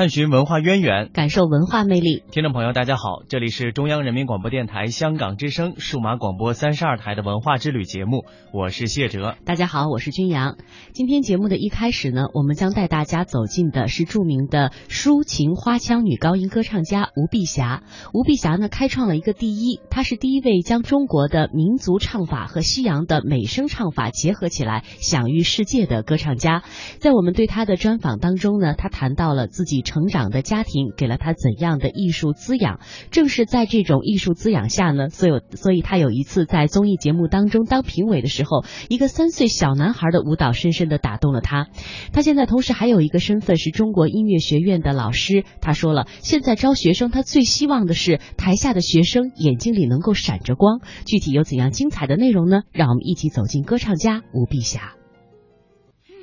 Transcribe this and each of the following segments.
探寻文化渊源，感受文化魅力。听众朋友，大家好，这里是中央人民广播电台香港之声数码广播三十二台的文化之旅节目，我是谢哲。大家好，我是君阳。今天节目的一开始呢，我们将带大家走进的是著名的抒情花腔女高音歌唱家吴碧霞。吴碧霞呢，开创了一个第一，她是第一位将中国的民族唱法和西洋的美声唱法结合起来，享誉世界的歌唱家。在我们对她的专访当中呢，她谈到了自己成长的家庭给了他怎样的艺术滋养。正是在这种艺术滋养下呢，所以所以他有一次在综艺节目当中当评委的时候，一个三岁小男孩的舞蹈深深的打动了他。他现在同时还有一个身份是中国音乐学院的老师。他说了，现在招学生，他最希望的是台下的学生眼睛里能够闪着光。具体有怎样精彩的内容呢？让我们一起走进歌唱家吴碧霞。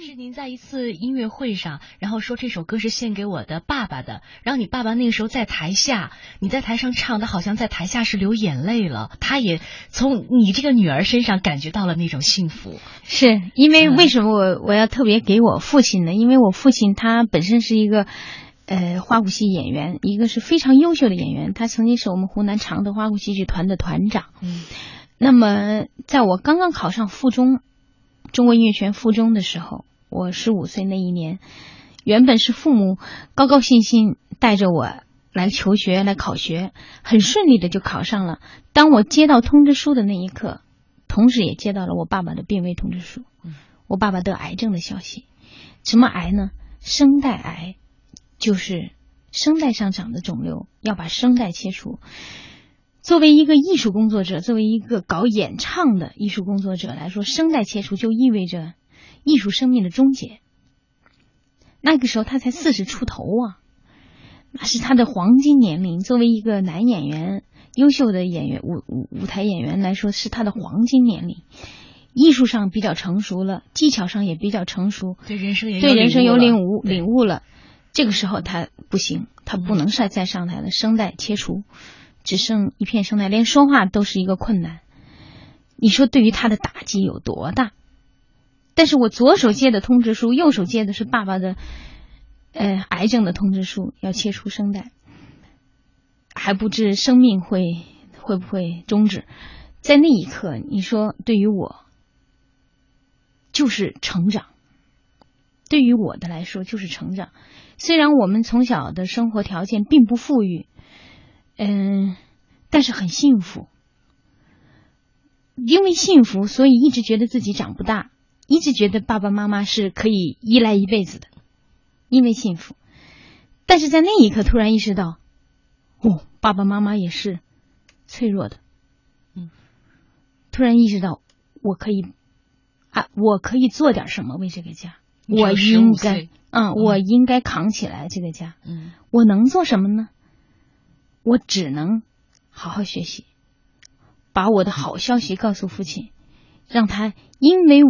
是您在一次音乐会上，然后说这首歌是献给我的爸爸的。然后你爸爸那个时候在台下，你在台上唱，的好像在台下是流眼泪了。他也从你这个女儿身上感觉到了那种幸福。是因为为什么我我要特别给我父亲呢？因为我父亲他本身是一个呃花鼓戏演员，一个是非常优秀的演员。他曾经是我们湖南常德花鼓戏剧团的团长。嗯，那么在我刚刚考上附中，中国音乐学院附中的时候。我十五岁那一年，原本是父母高高兴兴带着我来求学、来考学，很顺利的就考上了。当我接到通知书的那一刻，同时也接到了我爸爸的病危通知书。我爸爸得癌症的消息，什么癌呢？声带癌，就是声带上长的肿瘤，要把声带切除。作为一个艺术工作者，作为一个搞演唱的艺术工作者来说，声带切除就意味着。艺术生命的终结。那个时候他才四十出头啊，那是他的黄金年龄。作为一个男演员，优秀的演员舞舞舞台演员来说，是他的黄金年龄。艺术上比较成熟了，技巧上也比较成熟，对人生也对人生有领悟领悟了。这个时候他不行，他不能再再上台了，声带切除，只剩一片声带，连说话都是一个困难。你说对于他的打击有多大？但是我左手接的通知书，右手接的是爸爸的，呃，癌症的通知书，要切除声带，还不知生命会会不会终止。在那一刻，你说对于我就是成长，对于我的来说就是成长。虽然我们从小的生活条件并不富裕，嗯，但是很幸福，因为幸福，所以一直觉得自己长不大。一直觉得爸爸妈妈是可以依赖一辈子的，因为幸福。但是在那一刻，突然意识到，哦，爸爸妈妈也是脆弱的。嗯，突然意识到，我可以啊，我可以做点什么为这个家。我应该，嗯，我应该扛起来这个家。嗯，我能做什么呢？我只能好好学习，把我的好消息告诉父亲，让他因为。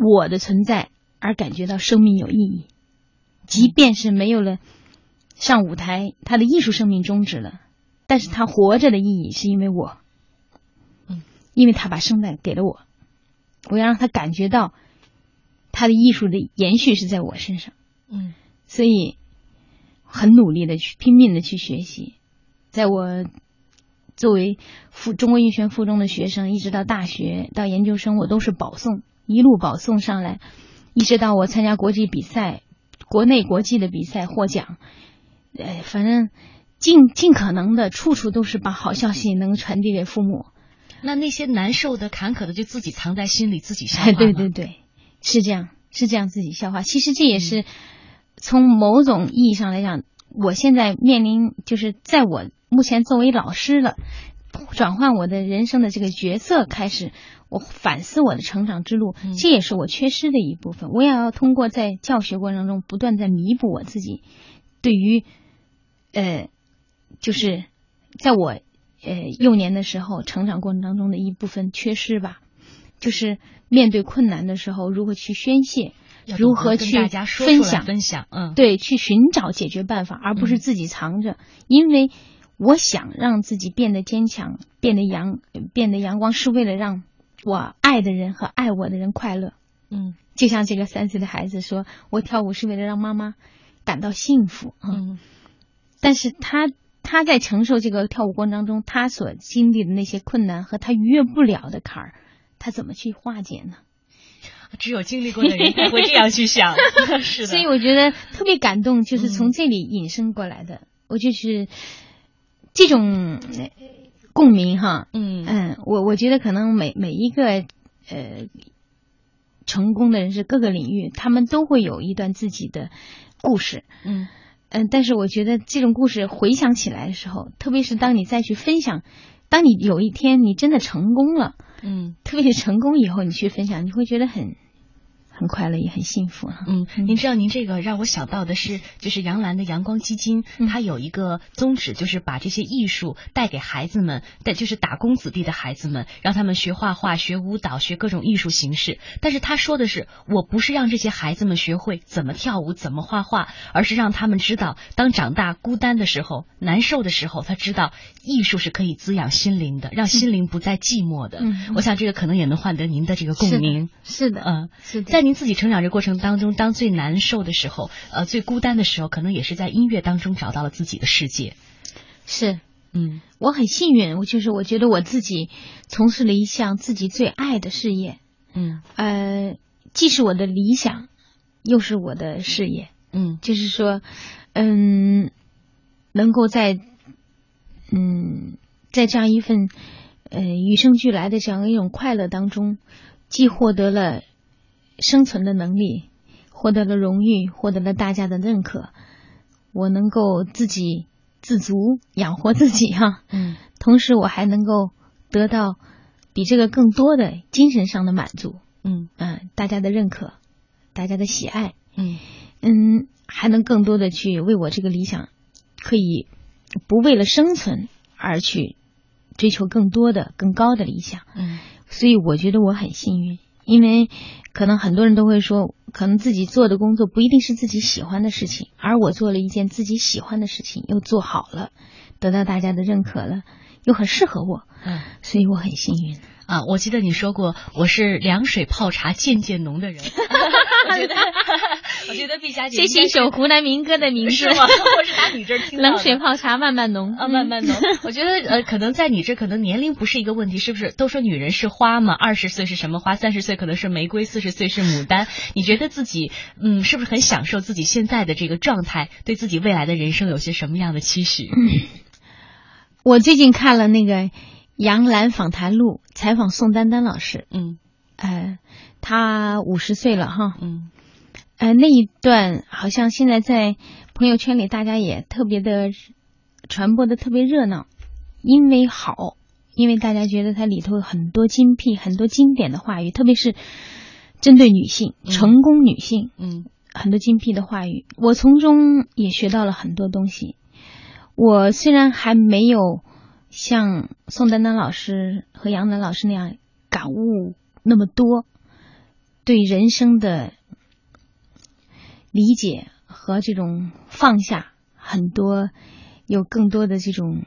我的存在而感觉到生命有意义，即便是没有了上舞台，他的艺术生命终止了，但是他活着的意义是因为我，嗯，因为他把声带给了我，我要让他感觉到他的艺术的延续是在我身上，嗯，所以很努力的去拼命的去学习，在我作为附中国音乐学院附中的学生，一直到大学到研究生，我都是保送。一路保送上来，一直到我参加国际比赛、国内国际的比赛获奖，呃，反正尽尽可能的，处处都是把好消息能传递给父母。那那些难受的、坎坷的，就自己藏在心里，自己消化。对对对，是这样，是这样自己消化。其实这也是从某种意义上来讲，我现在面临就是在我目前作为老师了，转换我的人生的这个角色开始。我反思我的成长之路，这也是我缺失的一部分。我也要通过在教学过程中不断在弥补我自己对于呃，就是在我呃幼年的时候成长过程当中的一部分缺失吧。就是面对困难的时候，如何去宣泄，如何去分享分享，嗯，对，去寻找解决办法，而不是自己藏着，因为我想让自己变得坚强，变得阳，变得阳光，是为了让。我爱的人和爱我的人快乐，嗯，就像这个三岁的孩子说：“我跳舞是为了让妈妈感到幸福啊。嗯但是他他在承受这个跳舞过程当中，他所经历的那些困难和他逾越不了的坎儿，他怎么去化解呢？只有经历过的人才会这样去想，是的。所以我觉得特别感动，就是从这里引申过来的。我就是这种呃共鸣哈，嗯。嗯，我我觉得可能每每一个呃成功的人是，各个领域，他们都会有一段自己的故事。嗯。嗯，但是我觉得这种故事回想起来的时候，特别是当你再去分享，当你有一天你真的成功了，嗯。特别是成功以后，你去分享，你会觉得很很快乐，也很幸福啊。嗯，您知道您这个让我想到的是，就是杨澜的阳光基金，嗯它有一个宗旨，就是把这些艺术带给孩子们，带就是打工子弟的孩子们，让他们学画画、学舞蹈、学各种艺术形式。但是他说的是，我不是让这些孩子们学会怎么跳舞、怎么画画，而是让他们知道，当长大孤单的时候、难受的时候，他知道艺术是可以滋养心灵的，让心灵不再寂寞的。嗯我想这个可能也能换得您的这个共鸣。是的，嗯，是的，在您自己成长这过程当中，当最难受的时候，呃，最孤单的时候，可能也是在音乐当中找到了自己的世界。是嗯我很幸运，我就是我觉得我自己从事了一项自己最爱的事业，嗯呃，既是我的理想，又是我的事业。嗯就是说，嗯，能够在嗯在这样一份呃与生俱来的这样一种快乐当中，既获得了生存的能力，获得了荣誉，获得了大家的认可，我能够自己自足，养活自己哈、嗯。同时我还能够得到比这个更多的精神上的满足，嗯。嗯、大家的认可，大家的喜爱。嗯。嗯，还能更多的去为我这个理想，可以不为了生存而去追求更多的、更高的理想。嗯。所以我觉得我很幸运，因为可能很多人都会说，可能自己做的工作不一定是自己喜欢的事情，而我做了一件自己喜欢的事情，又做好了，得到大家的认可了，又很适合我，嗯所以我很幸运。啊，我记得你说过我是凉水泡茶渐渐浓的人。我觉得，我觉得碧霞姐这是一首湖南民歌的名字，是吗？我是打你这儿听冷水泡茶慢慢浓啊，慢慢浓。我觉得呃，可能在你这可能年龄不是一个问题，是不是？都说女人是花嘛，二十岁是什么花？三十岁可能是玫瑰，四十岁是牡丹。你觉得自己嗯，是不是很享受自己现在的这个状态？对自己未来的人生有些什么样的期许？我最近看了那个《杨澜访谈录》，采访宋丹丹老师，嗯。呃，她五十岁了哈，嗯。呃，那一段好像现在在朋友圈里大家也特别的传播的特别热闹，因为好，因为大家觉得它里头有很多精辟、很多经典的话语，特别是针对女性、嗯。成功女性，嗯。很多精辟的话语，我从中也学到了很多东西。我虽然还没有像宋丹丹老师和杨澜老师那样感悟那么多，对人生的理解和这种放下很多有更多的这种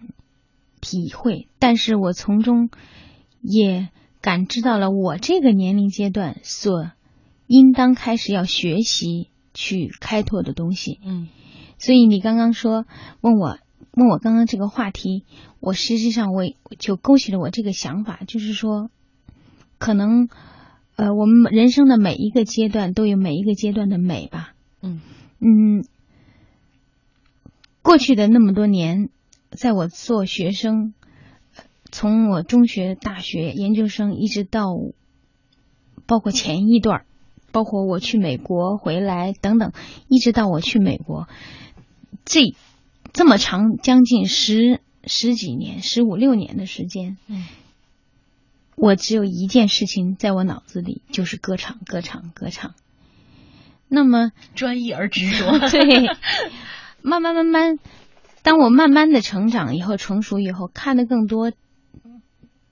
体会，但是我从中也感知到了我这个年龄阶段所应当开始要学习去开拓的东西。嗯所以你刚刚说问我问我刚刚这个话题，我实际上我就勾起了我这个想法，就是说，可能呃我们人生的每一个阶段都有每一个阶段的美吧。嗯嗯，过去的那么多年，在我做学生，呃从我中学、大学、研究生，一直到包括前一段儿，包括我去美国回来等等，一直到我去美国，这这么长，将近十十几年、十五六年的时间，嗯我只有一件事情在我脑子里，就是歌唱、歌唱、歌唱。那么，专一而执着。对，慢慢慢慢，当我慢慢的成长以后，成熟以后，看的更多，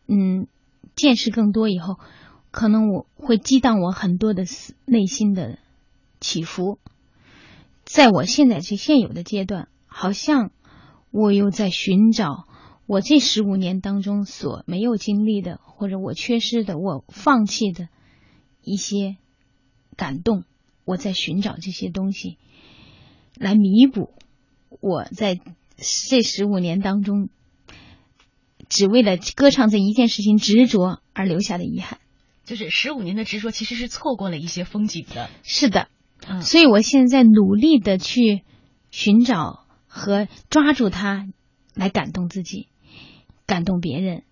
嗯，见识更多以后，可能我会激荡我很多的内心的起伏。在我现在这现有的阶段，好像我又在寻找我这十五年当中所没有经历的，或者我缺失的，我放弃的一些感动。我在寻找这些东西，来弥补我在这十五年当中只为了歌唱这一件事情执着而留下的遗憾。就是十五年的执着，其实是错过了一些风景的。是的，嗯所以我现在努力的去寻找和抓住它，来感动自己，感动别人，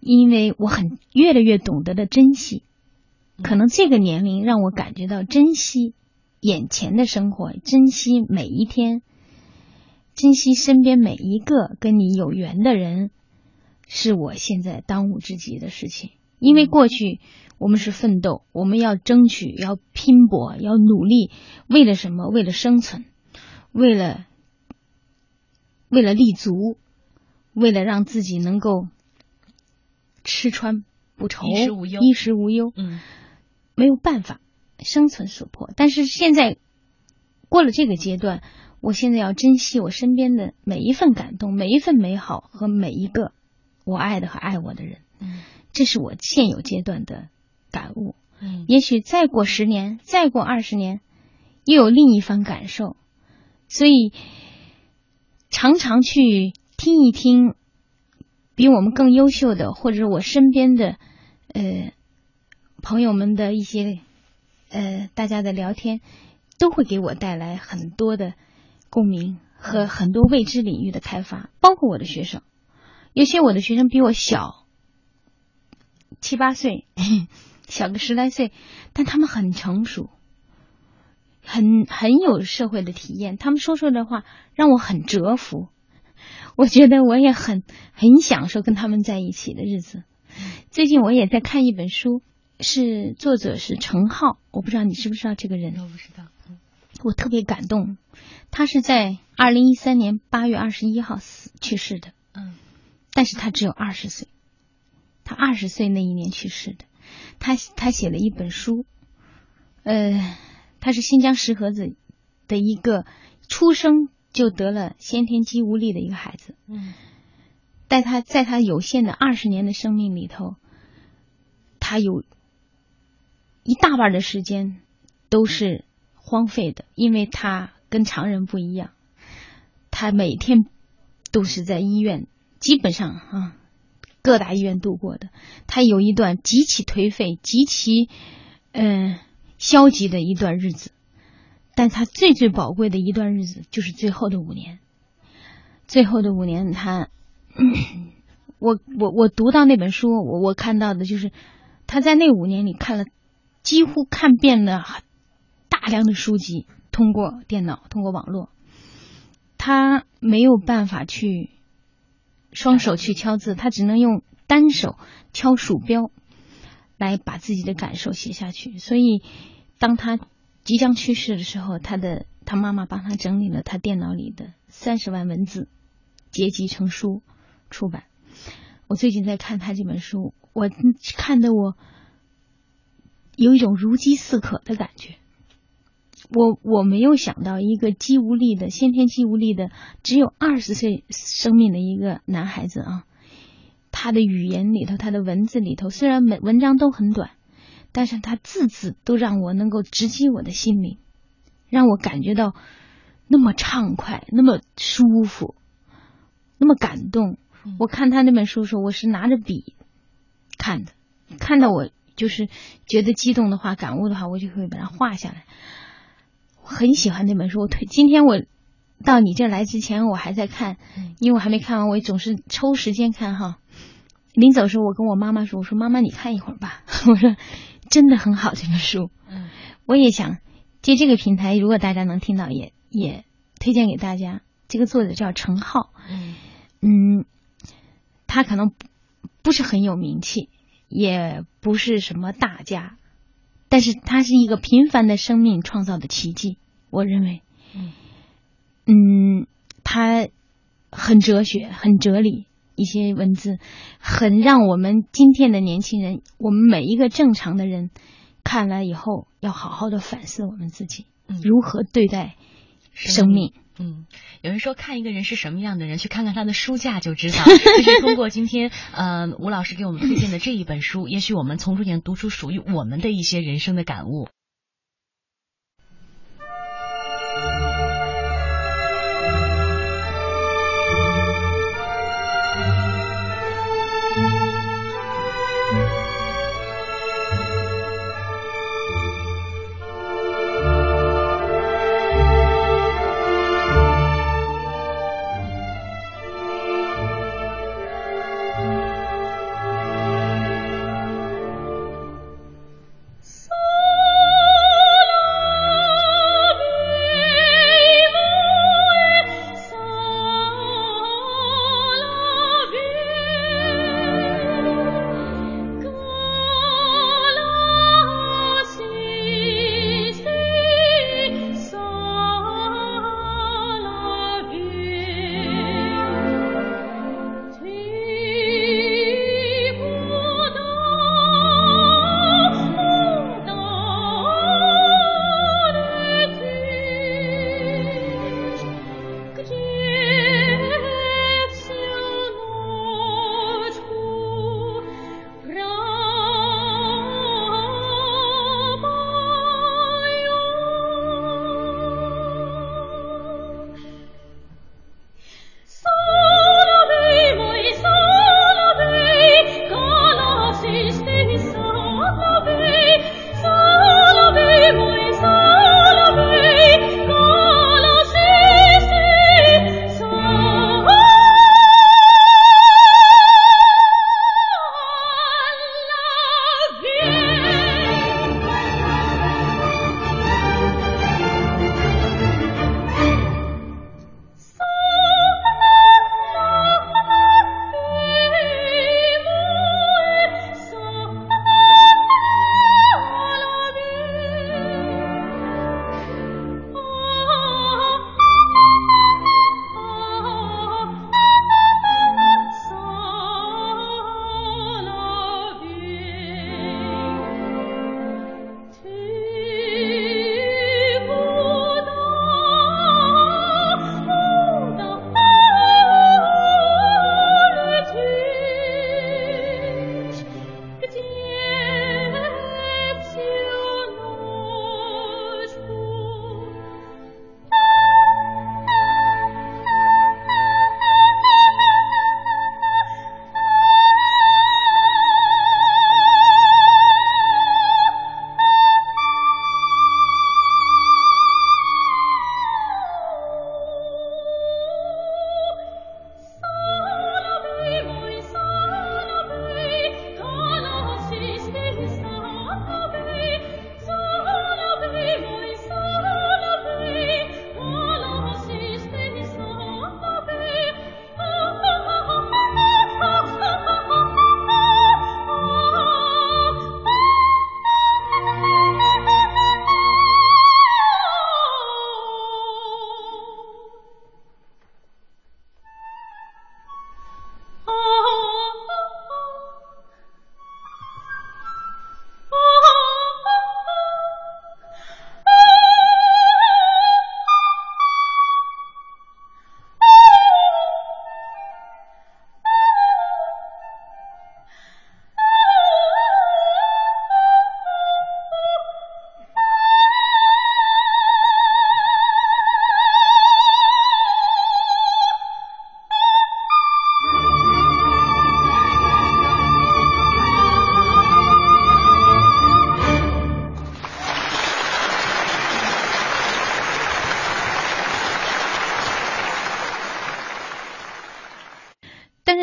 因为我很越来越懂得了珍惜。可能这个年龄让我感觉到珍惜眼前的生活，珍惜每一天，珍惜身边每一个跟你有缘的人，是我现在当务之急的事情。因为过去我们是奋斗，我们要争取，要拼搏，要努力，为了什么？为了生存，为了为了立足，为了让自己能够吃穿不愁，衣食无忧衣食无忧。嗯没有办法，生存所迫。但是现在过了这个阶段，我现在要珍惜我身边的每一份感动，每一份美好和每一个我爱的和爱我的人。嗯这是我现有阶段的感悟。嗯也许再过十年，再过二十年，又有另一番感受。所以，常常去听一听比我们更优秀的，或者我身边的呃朋友们的一些呃大家的聊天，都会给我带来很多的共鸣和很多未知领域的开发。包括我的学生，有些我的学生比我小七八岁。小个十来岁，但他们很成熟，很很有社会的体验。他们说出的话让我很折服，我觉得我也很很享受跟他们在一起的日子。最近我也在看一本书，是作者是程浩，我不知道你知不知道这个人，我不知道。嗯我特别感动。他是在二零一三年八月二十一号死去世的，嗯但是他只有二十岁，他二十岁那一年去世的。他他写了一本书，呃，他是新疆石河子的一个出生就得了先天肌无力的一个孩子，嗯。在他在他有限的二十年的生命里头，他有一大半的时间都是荒废的，因为他跟常人不一样，他每天都是在医院，基本上啊各大医院度过的。他有一段极其颓废、极其嗯、呃消极的一段日子，但他最最宝贵的一段日子就是最后的五年。最后的五年，他，我我我读到那本书，我我看到的就是他在那五年里看了，几乎看遍了大量的书籍，通过电脑，通过网络，他没有办法去双手去敲字，他只能用单手敲鼠标。来把自己的感受写下去。所以，当他即将去世的时候，他的他妈妈帮他整理了他电脑里的三十万文字，结集成书出版。我最近在看他这本书，我看得我有一种如饥似渴的感觉。我我没有想到一个肌无力的先天肌无力的只有二十岁生命的一个男孩子啊，他的语言里头，他的文字里头，虽然每文章都很短，但是他字字都让我能够直击我的心灵，让我感觉到那么畅快，那么舒服，那么感动。我看他那本书的时候，我是拿着笔看的，看到我就是觉得激动的话、感悟的话，我就会把它画下来。我很喜欢那本书，我推今天我到你这儿来之前，我还在看，因为我还没看完，我总是抽时间看哈。临走的时候，我跟我妈妈说：“我说妈妈，你看一会儿吧。”我说真的很好这本书。嗯我也想借这个平台，如果大家能听到，也也推荐给大家。这个作者叫程浩，嗯嗯，他可能不是很有名气，也不是什么大家，但是他是一个平凡的生命创造的奇迹。我认为，嗯嗯，他很哲学，很哲理，一些文字很让我们今天的年轻人，我们每一个正常的人看了以后，要好好的反思我们自己嗯如何对待生命。嗯，有人说看一个人是什么样的人，去看看他的书架就知道。就是通过今天呃吴老师给我们推荐的这一本书，也许我们从中间读出属于我们的一些人生的感悟。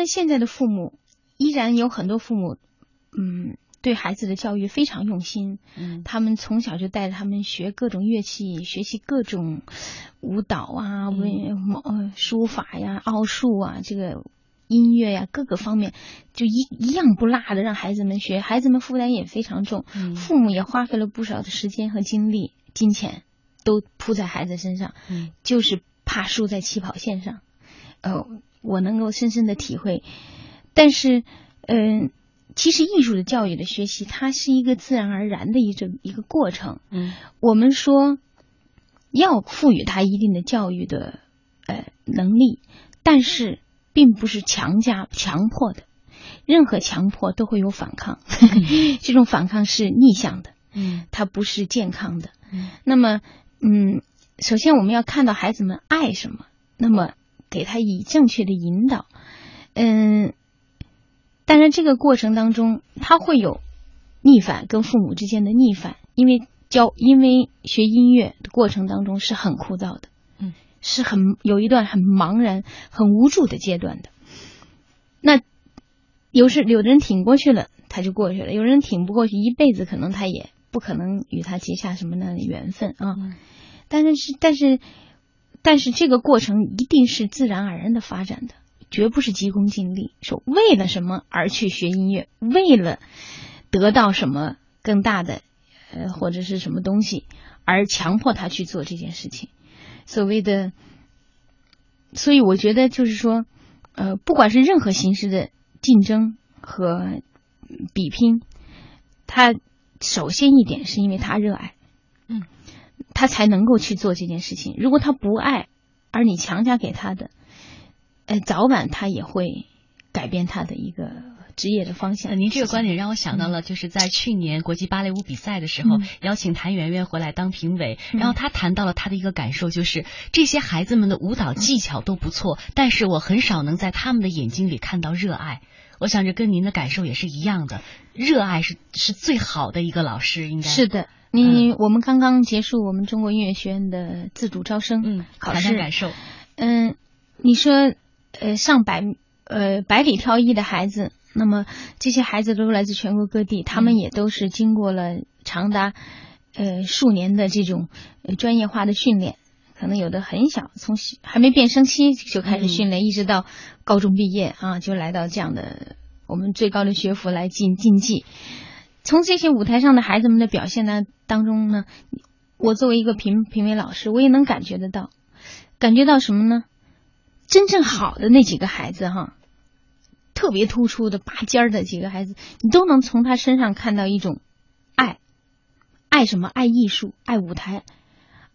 现在的父母依然有很多父母，嗯，对孩子的教育非常用心，嗯。他们从小就带着他们学各种乐器，学习各种舞蹈啊、嗯。文嗯书法呀、奥数啊，这个音乐呀各个方面，就一一样不落的让孩子们学，孩子们负担也非常重，嗯。父母也花费了不少的时间和精力、金钱，都扑在孩子身上，嗯。就是怕输在起跑线上。呃，我能够深深的体会，但是，嗯、其实艺术的教育的学习，它是一个自然而然的一种一个过程。嗯。我们说要赋予他一定的教育的呃能力，但是并不是强加强迫的，任何强迫都会有反抗，这种反抗是逆向的，嗯。它不是健康的。嗯。那么，嗯，首先我们要看到孩子们爱什么，那么给他以正确的引导，嗯，当然这个过程当中他会有逆反，跟父母之间的逆反，因为教因为学音乐的过程当中是很枯燥的，嗯，是很有一段很茫然、很无助的阶段的。那有时有的人挺过去了，他就过去了；有人挺不过去，一辈子可能他也不可能与他结下什么样的缘分啊。嗯但是是但是但是这个过程一定是自然而然的发展的，绝不是急功近利，说为了什么而去学音乐，为了得到什么更大的呃或者是什么东西而强迫他去做这件事情。所谓的，所以我觉得就是说，呃，不管是任何形式的竞争和比拼，他首先一点是因为他热爱，嗯，他才能够去做这件事情。如果他不爱，而你强加给他的，呃，早晚他也会改变他的一个职业的方向。呃，您这个观点让我想到了，就是在去年国际芭蕾舞比赛的时候，嗯邀请谭圆圆回来当评委，嗯然后他谈到了他的一个感受，就是这些孩子们的舞蹈技巧都不错，但是我很少能在他们的眼睛里看到热爱。我想着跟您的感受也是一样的，热爱是是最好的一个老师，应该是的，你、我们刚刚结束我们中国音乐学院的自主招生，嗯，考试。感受，嗯，你说，呃，上百呃百里挑一的孩子，那么这些孩子都来自全国各地，他们也都是经过了长达呃数年的这种呃专业化的训练，可能有的很小，从小还没变声期就开始训练，一直到高中毕业啊，就来到这样的我们最高的学府来进竞技。从这些舞台上的孩子们的表现呢当中呢，我作为一个评评委老师，我也能感觉得到。感觉到什么呢？真正好的那几个孩子哈，特别突出的拔尖儿的几个孩子，你都能从他身上看到一种爱，爱什么？爱艺术，爱舞台，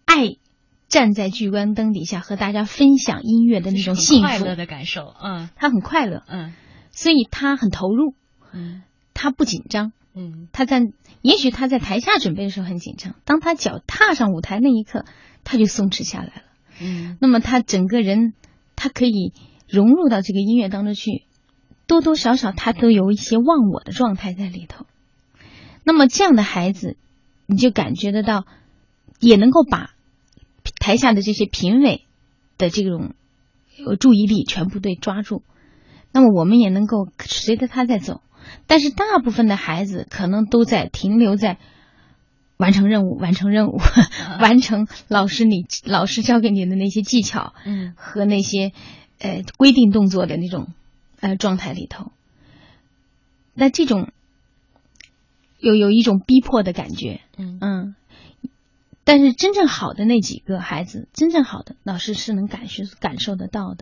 爱站在聚光灯底下和大家分享音乐的那种幸福。快乐的感受，嗯他很快乐，嗯所以他很投入，嗯他不紧张。嗯他在，也许他在台下准备的时候很紧张，当他脚踏上舞台那一刻，他就松弛下来了。嗯那么他整个人，他可以融入到这个音乐当中去，多多少少他都有一些忘我的状态在里头。那么这样的孩子，你就感觉得到，也能够把台下的这些评委的这种呃注意力全部对抓住。那么我们也能够随着他在走，但是大部分的孩子可能都在停留在完成任务、完成任务、完成老师你老师教给你的那些技巧嗯和那些呃规定动作的那种呃状态里头。那这种有有一种逼迫的感觉，嗯嗯。但是真正好的那几个孩子，真正好的老师是能感受感受得到的。